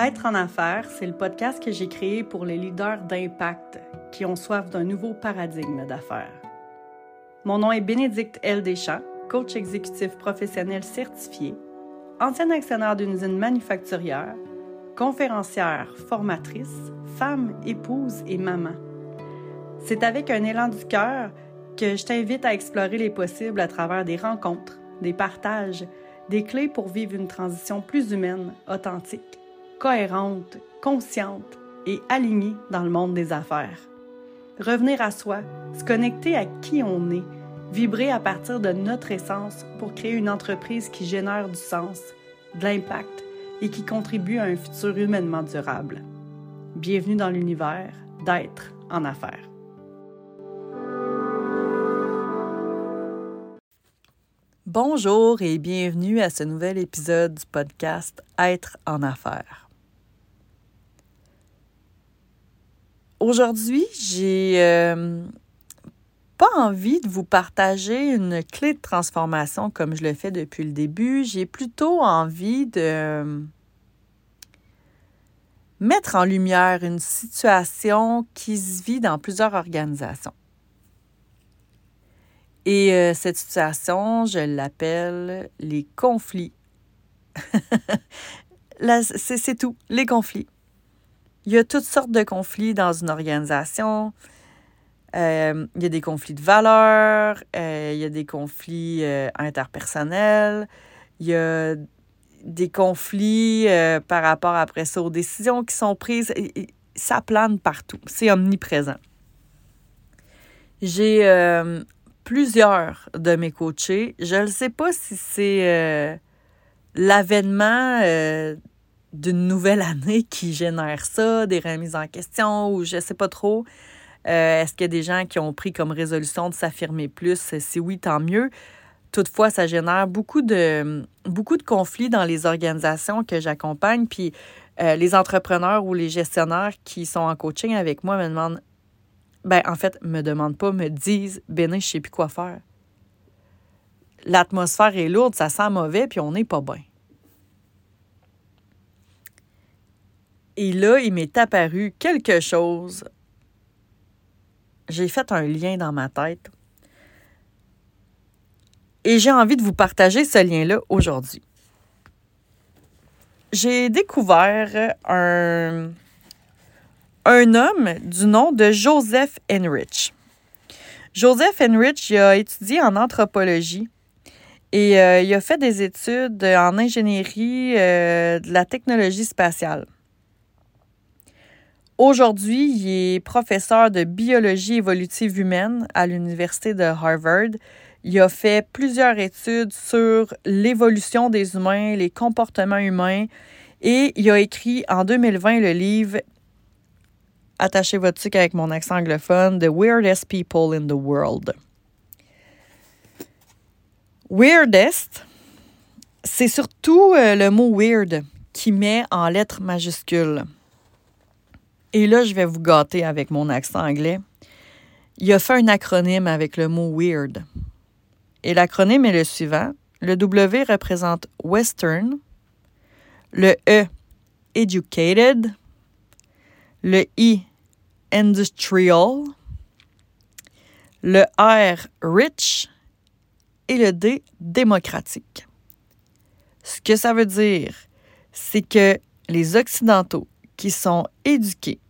Être en affaires, c'est le podcast que j'ai créé pour les leaders d'impact qui ont soif d'un nouveau paradigme d'affaires. Mon nom est Bénédicte L. Deschamps, coach exécutif professionnel certifié, ancien actionnaire d'une usine manufacturière, conférencière, formatrice, femme, épouse et maman. C'est avec un élan du cœur que je t'invite à explorer les possibles à travers des rencontres, des partages, des clés pour vivre une transition plus humaine, authentique cohérente, consciente et alignée dans le monde des affaires. Revenir à soi, se connecter à qui on est, vibrer à partir de notre essence pour créer une entreprise qui génère du sens, de l'impact et qui contribue à un futur humainement durable. Bienvenue dans l'univers d'être en affaires. Bonjour et bienvenue à ce nouvel épisode du podcast Être en affaires. Aujourd'hui, j'ai euh, pas envie de vous partager une clé de transformation comme je le fais depuis le début. J'ai plutôt envie de mettre en lumière une situation qui se vit dans plusieurs organisations. Et euh, cette situation, je l'appelle les conflits. C'est tout, les conflits. Il y a toutes sortes de conflits dans une organisation. Euh, il y a des conflits de valeurs, euh, il y a des conflits euh, interpersonnels, il y a des conflits par rapport après ça aux décisions qui sont prises. ça plane partout, c'est omniprésent. J'ai plusieurs de mes coachés. Je ne sais pas si c'est l'avènement d'une nouvelle année qui génère ça, des remises en question ou je sais pas trop. Euh, est-ce qu'il y a des gens qui ont pris comme résolution de s'affirmer plus? Si oui, tant mieux. Toutefois, ça génère beaucoup de, beaucoup de conflits dans les organisations que j'accompagne. Puis euh, les entrepreneurs ou les gestionnaires qui sont en coaching avec moi me demandent, ben en fait, me demandent pas, me disent, Bénin, je sais plus quoi faire. L'atmosphère est lourde, ça sent mauvais, puis on n'est pas bien. Et là, il m'est apparu quelque chose. J'ai fait un lien dans ma tête. Et j'ai envie de vous partager ce lien-là aujourd'hui. J'ai découvert un, homme du nom de Joseph Enrich. Joseph Enrich a étudié en anthropologie et euh, il a fait des études en ingénierie euh, de la technologie spatiale. Aujourd'hui, il est professeur de biologie évolutive humaine à l'Université de Harvard. Il a fait plusieurs études sur l'évolution des humains, les comportements humains, et il a écrit en 2020 le livre Attachez votre truc avec mon accent anglophone, The Weirdest People in the World. Weirdest, c'est surtout euh, le mot weird qui met en lettres majuscules. Et là, je vais vous gâter avec mon accent anglais. Il a fait un acronyme avec le mot weird. Et l'acronyme est le suivant. Le W représente Western, le E, Educated, le I, Industrial, le R, Rich et le D, Démocratique. Ce que ça veut dire, c'est que les Occidentaux qui sont éduqués,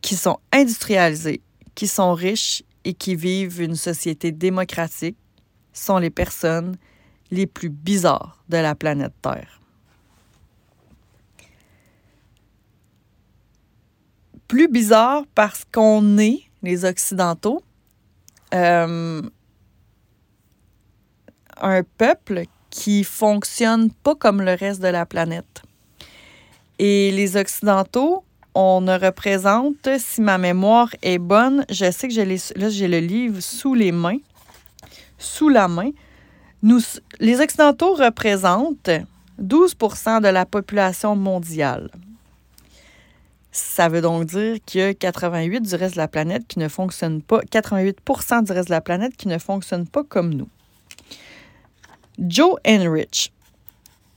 qui sont industrialisés, qui sont riches et qui vivent une société démocratique sont les personnes les plus bizarres de la planète Terre. Plus bizarre parce qu'on est, les Occidentaux, euh, un peuple qui fonctionne pas comme le reste de la planète. Et les Occidentaux, on ne représente, si ma mémoire est bonne, je sais que j'ai là, j'ai le livre sous les mains, sous la main. Les Occidentaux représentent 12% de la population mondiale. Ça veut donc dire qu'il y a 88 du reste de la planète qui ne fonctionne pas, 88% du reste de la planète qui ne fonctionne pas comme nous. Joe Enrich,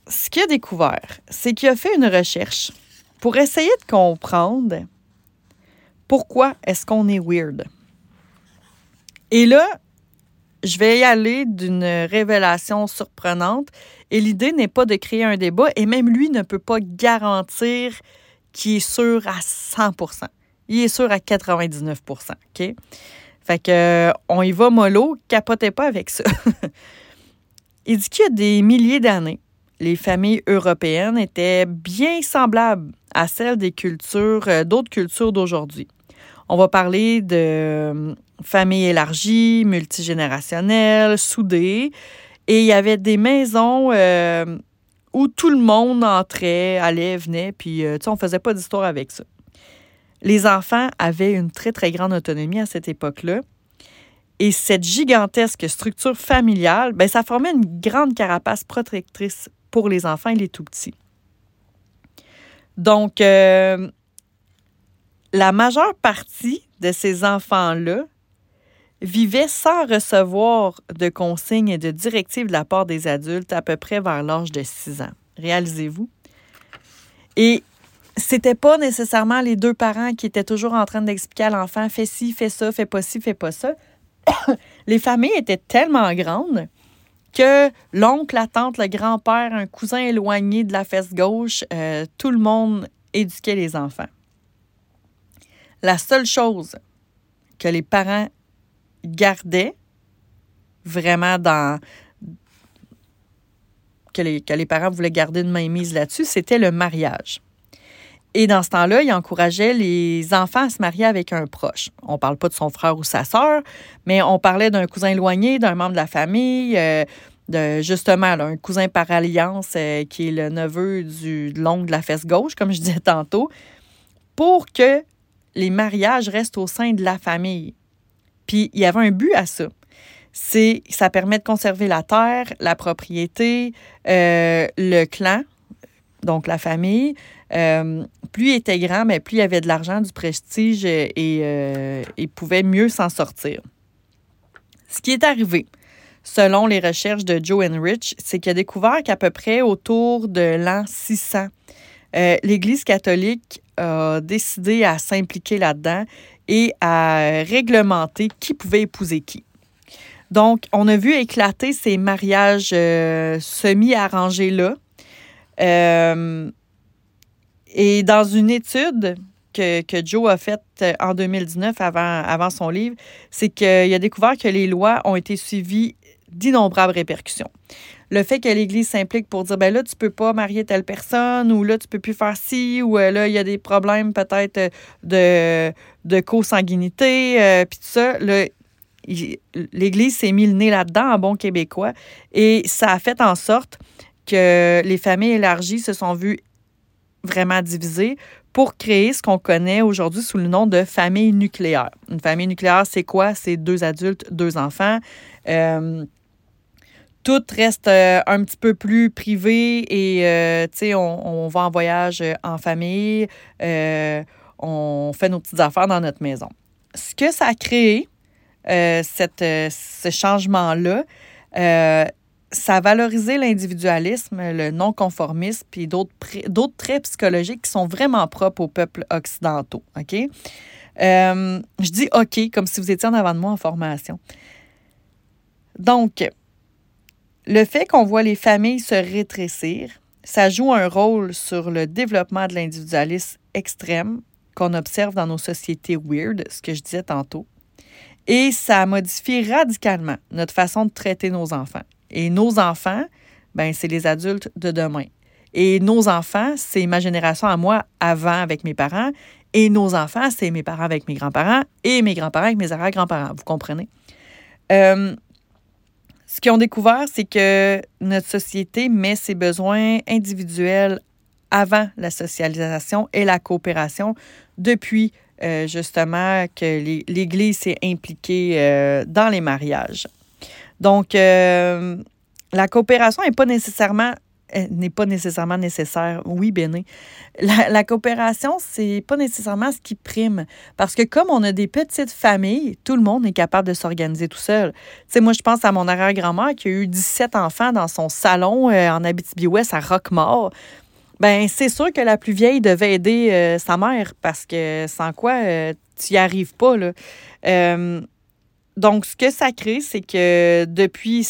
ce qu'il a découvert, c'est qu'il a fait une recherche pour essayer de comprendre pourquoi est-ce qu'on est weird. Et là, je vais y aller d'une révélation surprenante. Et l'idée n'est pas de créer un débat, et même lui ne peut pas garantir qu'il est sûr à 100% Il est sûr à 99% OK? Fait que, on y va mollo, capotez pas avec ça. Il dit qu'il y a des milliers d'années, les familles européennes étaient bien semblables à celles des cultures, euh, d'autres cultures d'aujourd'hui. On va parler de euh, familles élargies, multigénérationnelles, soudées, et il y avait des maisons euh, où tout le monde entrait, allait, venait, puis tu sais, on faisait pas d'histoire avec ça. Les enfants avaient une très, très grande autonomie à cette époque-là. Et cette gigantesque structure familiale, ben, ça formait une grande carapace protectrice pour les enfants et les tout petits. Donc, euh, la majeure partie de ces enfants-là vivaient sans recevoir de consignes et de directives de la part des adultes à peu près vers l'âge de 6 ans. Réalisez-vous. Et c'était pas nécessairement les deux parents qui étaient toujours en train d'expliquer à l'enfant fais ci, fais ça, fais pas ci, fais pas ça. les familles étaient tellement grandes que l'oncle, la tante, le grand-père, un cousin éloigné de la fesse gauche, euh, tout le monde éduquait les enfants. La seule chose que les parents gardaient vraiment dans que les, que les parents voulaient garder une main mise là-dessus, c'était le mariage. Et dans ce temps-là, il encourageait les enfants à se marier avec un proche. On ne parle pas de son frère ou sa sœur, mais on parlait d'un cousin éloigné, d'un membre de la famille, euh, de justement un cousin par alliance euh, qui est le neveu du, l'oncle de la fesse gauche, comme je disais tantôt, pour que les mariages restent au sein de la famille. Puis il y avait un but à ça. C'est ça permet de conserver la terre, la propriété, euh, le clan, donc la famille. Euh, plus il était grand, mais plus il avait de l'argent, du prestige et, euh, pouvait mieux s'en sortir. Ce qui est arrivé, selon les recherches de Joe Enrich, c'est qu'il a découvert qu'à peu près autour de l'an 600, euh, l'Église catholique a décidé à s'impliquer là-dedans et à réglementer qui pouvait épouser qui. Donc, on a vu éclater ces mariages semi-arrangés-là. Et dans une étude que, Joe a faite euh, en 2019 avant, avant son livre, c'est qu'il a découvert que les lois ont été suivies d'innombrables répercussions. Le fait que l'Église s'implique pour dire, ben là, tu peux pas marier telle personne, ou là, tu peux plus faire ci, ou euh, là, il y a des problèmes peut-être euh, de, de consanguinité, puis tout ça, l'Église s'est mis le nez là-dedans en bon québécois, et ça a fait en sorte que les familles élargies se sont vues vraiment divisé pour créer ce qu'on connaît aujourd'hui sous le nom de famille nucléaire. Une famille nucléaire, c'est quoi? C'est deux adultes, deux enfants. Euh, tout reste euh, un petit peu plus privé et, euh, tu sais, on, va en voyage en famille, on fait nos petites affaires dans notre maison. Ce que ça a créé, cette, ce changement-là, ça a valorisé l'individualisme, le non-conformisme, puis d'autres traits psychologiques qui sont vraiment propres aux peuples occidentaux. OK? Euh, je dis OK comme si vous étiez en avant de moi en formation. Donc, le fait qu'on voit les familles se rétrécir, ça joue un rôle sur le développement de l'individualisme extrême qu'on observe dans nos sociétés weird, ce que je disais tantôt. Et ça modifie radicalement notre façon de traiter nos enfants. Et nos enfants, ben c'est les adultes de demain. Et nos enfants, c'est ma génération à moi avant avec mes parents. Et nos enfants, c'est mes parents avec mes grands-parents et mes grands-parents avec mes arrière-grands-parents. Vous comprenez? Euh, ce qu'ils ont découvert, c'est que notre société met ses besoins individuels avant la socialisation et la coopération depuis euh, justement que l'Église s'est impliquée euh, dans les mariages. Donc, euh, la coopération n'est pas nécessairement n'est pas nécessairement nécessaire. Oui, Béné. La, la coopération, c'est pas nécessairement ce qui prime. Parce que comme on a des petites familles, tout le monde est capable de s'organiser tout seul. Tu sais, moi, je pense à mon arrière-grand-mère qui a eu 17 enfants dans son salon euh, en Abitibi-Ouest à Roquemort. Ben, c'est sûr que la plus vieille devait aider euh, sa mère parce que sans quoi euh, tu n'y arrives pas. Là. Donc, ce que ça crée, c'est que depuis,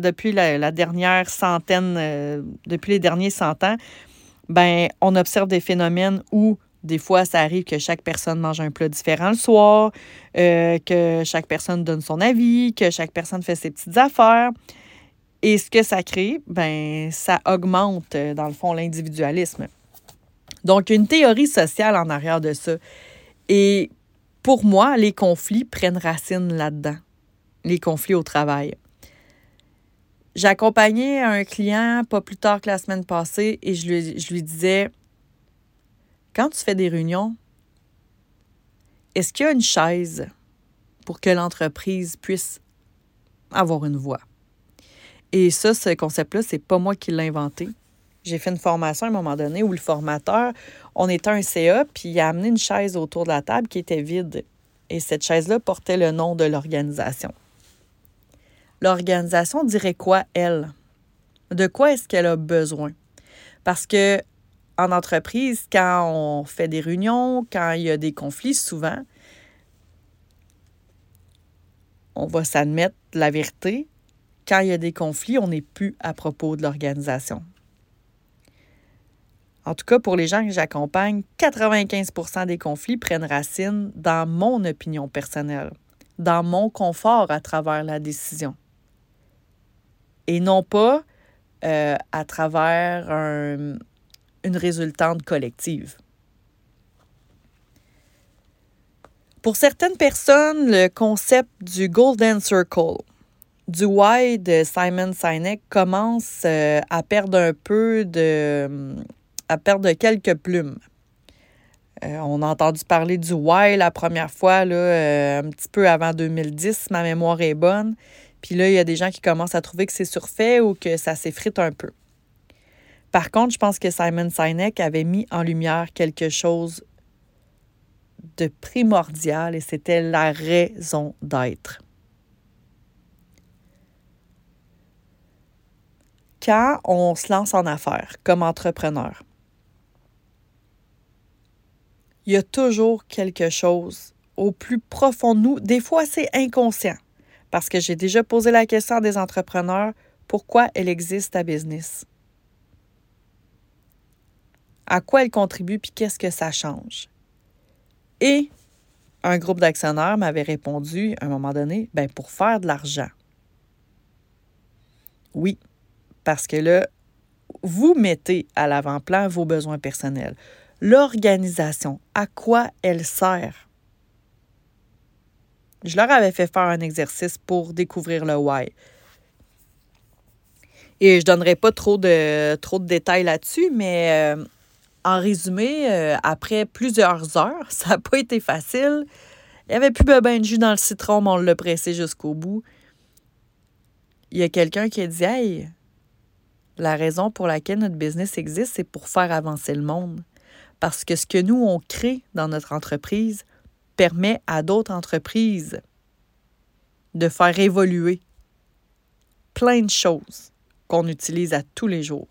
depuis la, dernière centaine, euh, depuis les derniers cent ans, ben, on observe des phénomènes où des fois, ça arrive que chaque personne mange un plat différent le soir, euh, que chaque personne donne son avis, que chaque personne fait ses petites affaires. Et ce que ça crée, ben, ça augmente, euh, dans le fond, l'individualisme. Donc, une théorie sociale en arrière de ça. Et pour moi, les conflits prennent racine là-dedans, les conflits au travail. J'ai accompagné un client pas plus tard que la semaine passée et je lui, je lui disais, quand tu fais des réunions, est-ce qu'il y a une chaise pour que l'entreprise puisse avoir une voix? Et ça, ce concept-là, c'est pas moi qui l'ai inventé. J'ai fait une formation à un moment donné où le formateur, on était un CA, puis il a amené une chaise autour de la table qui était vide. Et cette chaise-là portait le nom de l'organisation. L'organisation dirait quoi, elle? De quoi est-ce qu'elle a besoin? Parce que en entreprise, quand on fait des réunions, quand il y a des conflits, souvent, on va s'admettre la vérité. Quand il y a des conflits, on n'est plus à propos de l'organisation. En tout cas, pour les gens que j'accompagne, 95% des conflits prennent racine dans mon opinion personnelle, dans mon confort à travers la décision. Et non pas euh, à travers une résultante collective. Pour certaines personnes, le concept du Golden Circle, du why de Simon Sinek commence euh, à perdre un peu de, à perdre quelques plumes. Euh, on a entendu parler du why la première fois, là, euh, un petit peu avant 2010, ma mémoire est bonne. Puis là, il y a des gens qui commencent à trouver que c'est surfait ou que ça s'effrite un peu. Par contre, je pense que Simon Sinek avait mis en lumière quelque chose de primordial et c'était la raison d'être. Quand on se lance en affaires comme entrepreneur, il y a toujours quelque chose au plus profond de nous. Des fois, c'est inconscient. Parce que j'ai déjà posé la question à des entrepreneurs, pourquoi elle existe ta business? À quoi elle contribue, puis qu'est-ce que ça change? Et un groupe d'actionnaires m'avait répondu à un moment donné, ben pour faire de l'argent. Oui, parce que là, vous mettez à l'avant-plan vos besoins personnels l'organisation, à quoi elle sert. Je leur avais fait faire un exercice pour découvrir le why. Et je ne donnerai pas trop de, trop de détails là-dessus, mais euh, en résumé, euh, après plusieurs heures, ça n'a pas été facile. Il n'y avait plus de bain de jus dans le citron, mais on l'a pressé jusqu'au bout. Il y a quelqu'un qui a dit Hey, la raison pour laquelle notre business existe, c'est pour faire avancer le monde parce que ce que nous, on crée dans notre entreprise permet à d'autres entreprises de faire évoluer plein de choses qu'on utilise à tous les jours.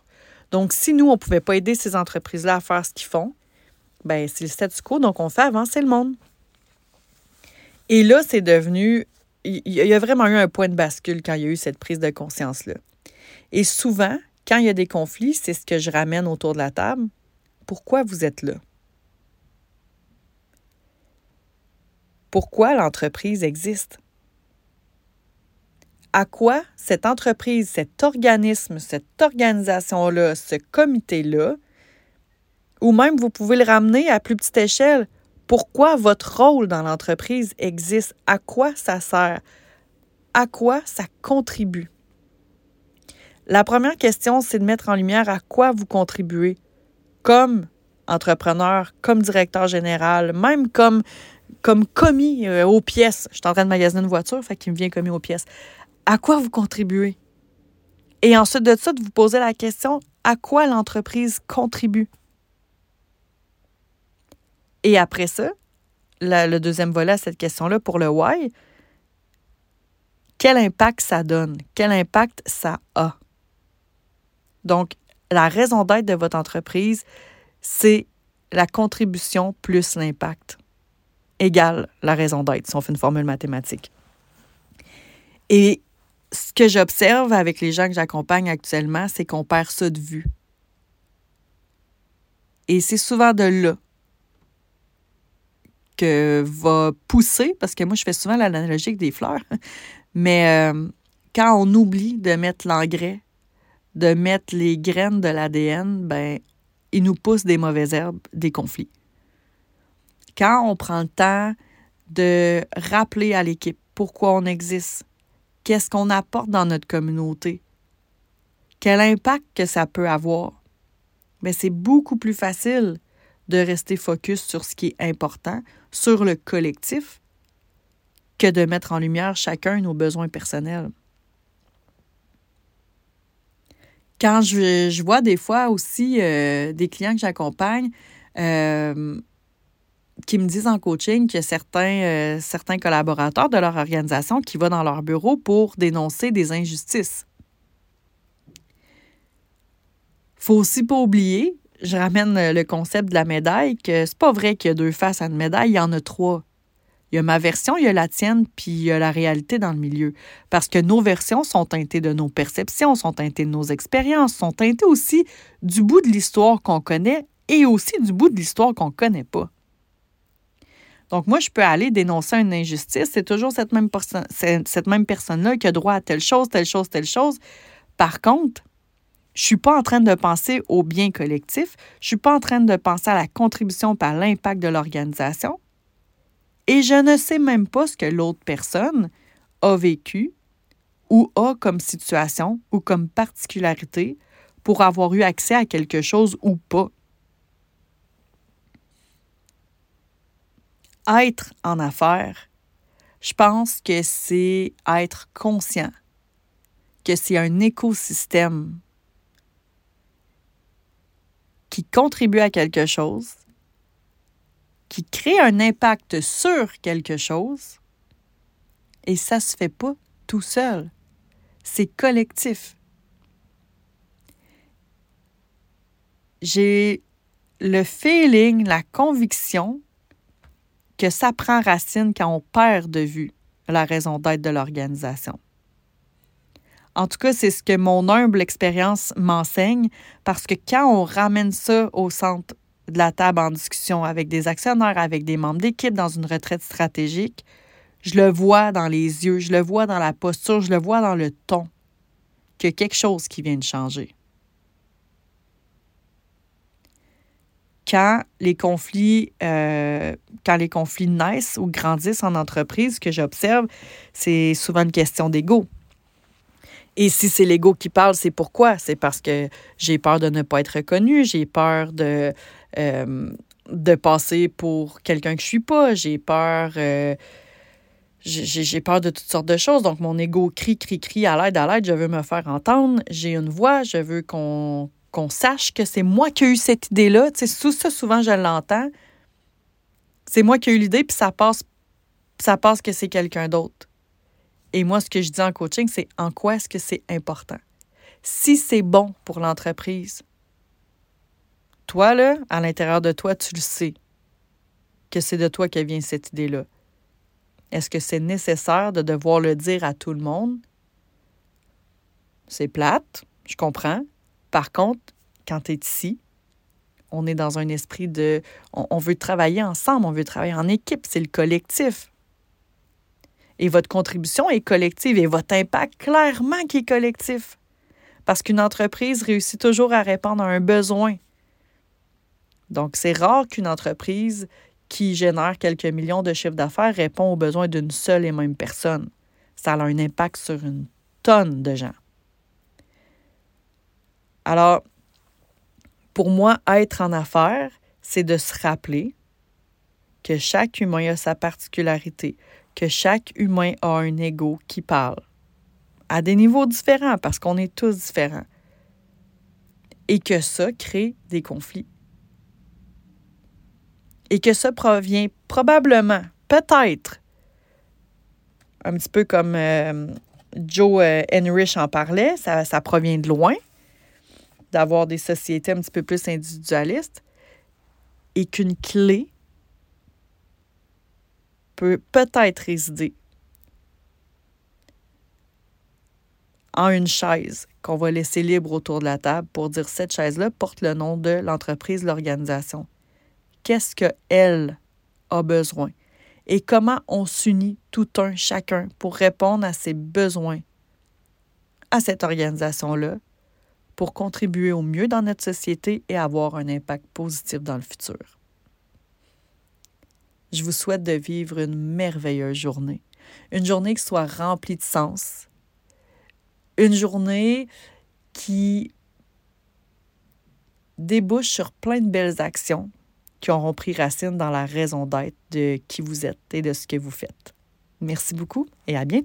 Donc, si nous, on ne pouvait pas aider ces entreprises-là à faire ce qu'ils font, ben c'est le statu quo, donc on fait avancer le monde. Et là, c'est devenu... Il y a vraiment eu un point de bascule quand il y a eu cette prise de conscience-là. Et souvent, quand il y a des conflits, c'est ce que je ramène autour de la table, pourquoi vous êtes là? Pourquoi l'entreprise existe? À quoi cette entreprise, cet organisme, cette organisation-là, ce comité-là, ou même vous pouvez le ramener à plus petite échelle, pourquoi votre rôle dans l'entreprise existe, à quoi ça sert, à quoi ça contribue? La première question, c'est de mettre en lumière à quoi vous contribuez comme entrepreneur, comme directeur général, même comme, comme commis euh, aux pièces. Je suis en train de magasiner une voiture, fait qu'il me vient commis aux pièces. À quoi vous contribuez? Et ensuite de ça, de vous poser la question à quoi l'entreprise contribue? Et après ça, le deuxième volet à cette question-là pour le why, quel impact ça donne? Quel impact ça a? Donc, la raison d'être de votre entreprise, c'est la contribution plus l'impact égale la raison d'être, si on fait une formule mathématique. Et ce que j'observe avec les gens que j'accompagne actuellement, c'est qu'on perd ça de vue. Et c'est souvent de là que va pousser, parce que moi, je fais souvent l'analogie des fleurs, mais euh, quand on oublie de mettre l'engrais, de mettre les graines de l'ADN, ben, il nous pousse des mauvaises herbes, des conflits. Quand on prend le temps de rappeler à l'équipe pourquoi on existe, qu'est-ce qu'on apporte dans notre communauté, quel impact que ça peut avoir, mais ben, c'est beaucoup plus facile de rester focus sur ce qui est important, sur le collectif, que de mettre en lumière chacun nos besoins personnels. Quand je, vois des fois aussi euh, des clients que j'accompagne euh, qui me disent en coaching qu'il y a certains, euh, certains collaborateurs de leur organisation qui vont dans leur bureau pour dénoncer des injustices. faut aussi pas oublier je ramène le concept de la médaille, que c'est pas vrai qu'il y a deux faces à une médaille, il y en a trois. Il y a ma version, il y a la tienne, puis il y a la réalité dans le milieu. Parce que nos versions sont teintées de nos perceptions, sont teintées de nos expériences, sont teintées aussi du bout de l'histoire qu'on connaît et aussi du bout de l'histoire qu'on ne connaît pas. Donc, moi, je peux aller dénoncer une injustice. C'est toujours cette même, cette même personne-là qui a droit à telle chose, telle chose, telle chose. Par contre, je ne suis pas en train de penser au bien collectif, je ne suis pas en train de penser à la contribution par l'impact de l'organisation, et je ne sais même pas ce que l'autre personne a vécu ou a comme situation ou comme particularité pour avoir eu accès à quelque chose ou pas. Être en affaires, je pense que c'est être conscient que c'est un écosystème qui contribue à quelque chose, qui crée un impact sur quelque chose, et ça se fait pas tout seul. C'est collectif. J'ai le feeling, la conviction que ça prend racine quand on perd de vue la raison d'être de l'organisation. En tout cas, c'est ce que mon humble expérience m'enseigne parce que quand on ramène ça au centre de la table en discussion avec des actionnaires, avec des membres d'équipe dans une retraite stratégique, je le vois dans les yeux, je le vois dans la posture, je le vois dans le ton qu'il y a quelque chose qui vient de changer. Quand les conflits, euh, quand les conflits naissent ou grandissent en entreprise, ce que j'observe, c'est souvent une question d'ego. Et si c'est l'ego qui parle, c'est pourquoi? C'est parce que j'ai peur de ne pas être reconnu, j'ai peur de, euh, de passer pour quelqu'un que je suis pas, j'ai peur. Euh, j'ai peur de toutes sortes de choses. Donc, mon ego crie, crie, crie à l'aide, à l'aide. Je veux me faire entendre. J'ai une voix. Je veux qu'on sache que c'est moi qui ai eu cette idée-là. Tu sais, ça, souvent, je l'entends. C'est moi qui ai eu l'idée, puis ça passe, ça passe que c'est quelqu'un d'autre. Et moi, ce que je dis en coaching, c'est en quoi est-ce que c'est important? Si c'est bon pour l'entreprise, toi, là, à l'intérieur de toi, tu le sais que c'est de toi que vient cette idée-là. Est-ce que c'est nécessaire de devoir le dire à tout le monde? C'est plate, je comprends. Par contre, quand tu es ici, on est dans un esprit de... on, veut travailler ensemble, on veut travailler en équipe, c'est le collectif. Et votre contribution est collective et votre impact, clairement, qui est collectif. Parce qu'une entreprise réussit toujours à répondre à un besoin. Donc, c'est rare qu'une entreprise qui génère quelques millions de chiffres d'affaires répond aux besoins d'une seule et même personne. Ça a un impact sur une tonne de gens. Alors, pour moi, être en affaires, c'est de se rappeler que chaque humain a sa particularité, que chaque humain a un ego qui parle, à des niveaux différents, parce qu'on est tous différents. et que ça crée des conflits. Et que ça provient probablement, peut-être, un petit peu comme euh, Joe euh, Enrich en parlait, ça, ça provient de loin, d'avoir des sociétés un petit peu plus individualistes, et qu'une clé peut peut-être résider en une chaise qu'on va laisser libre autour de la table pour dire cette chaise-là porte le nom de l'entreprise, l'organisation. Qu'est-ce qu'elle a besoin? Et comment on s'unit tout un chacun pour répondre à ses besoins à cette organisation-là pour contribuer au mieux dans notre société et avoir un impact positif dans le futur. Je vous souhaite de vivre une merveilleuse journée, une journée qui soit remplie de sens, une journée qui débouche sur plein de belles actions qui auront pris racine dans la raison d'être de qui vous êtes et de ce que vous faites. Merci beaucoup et à bientôt.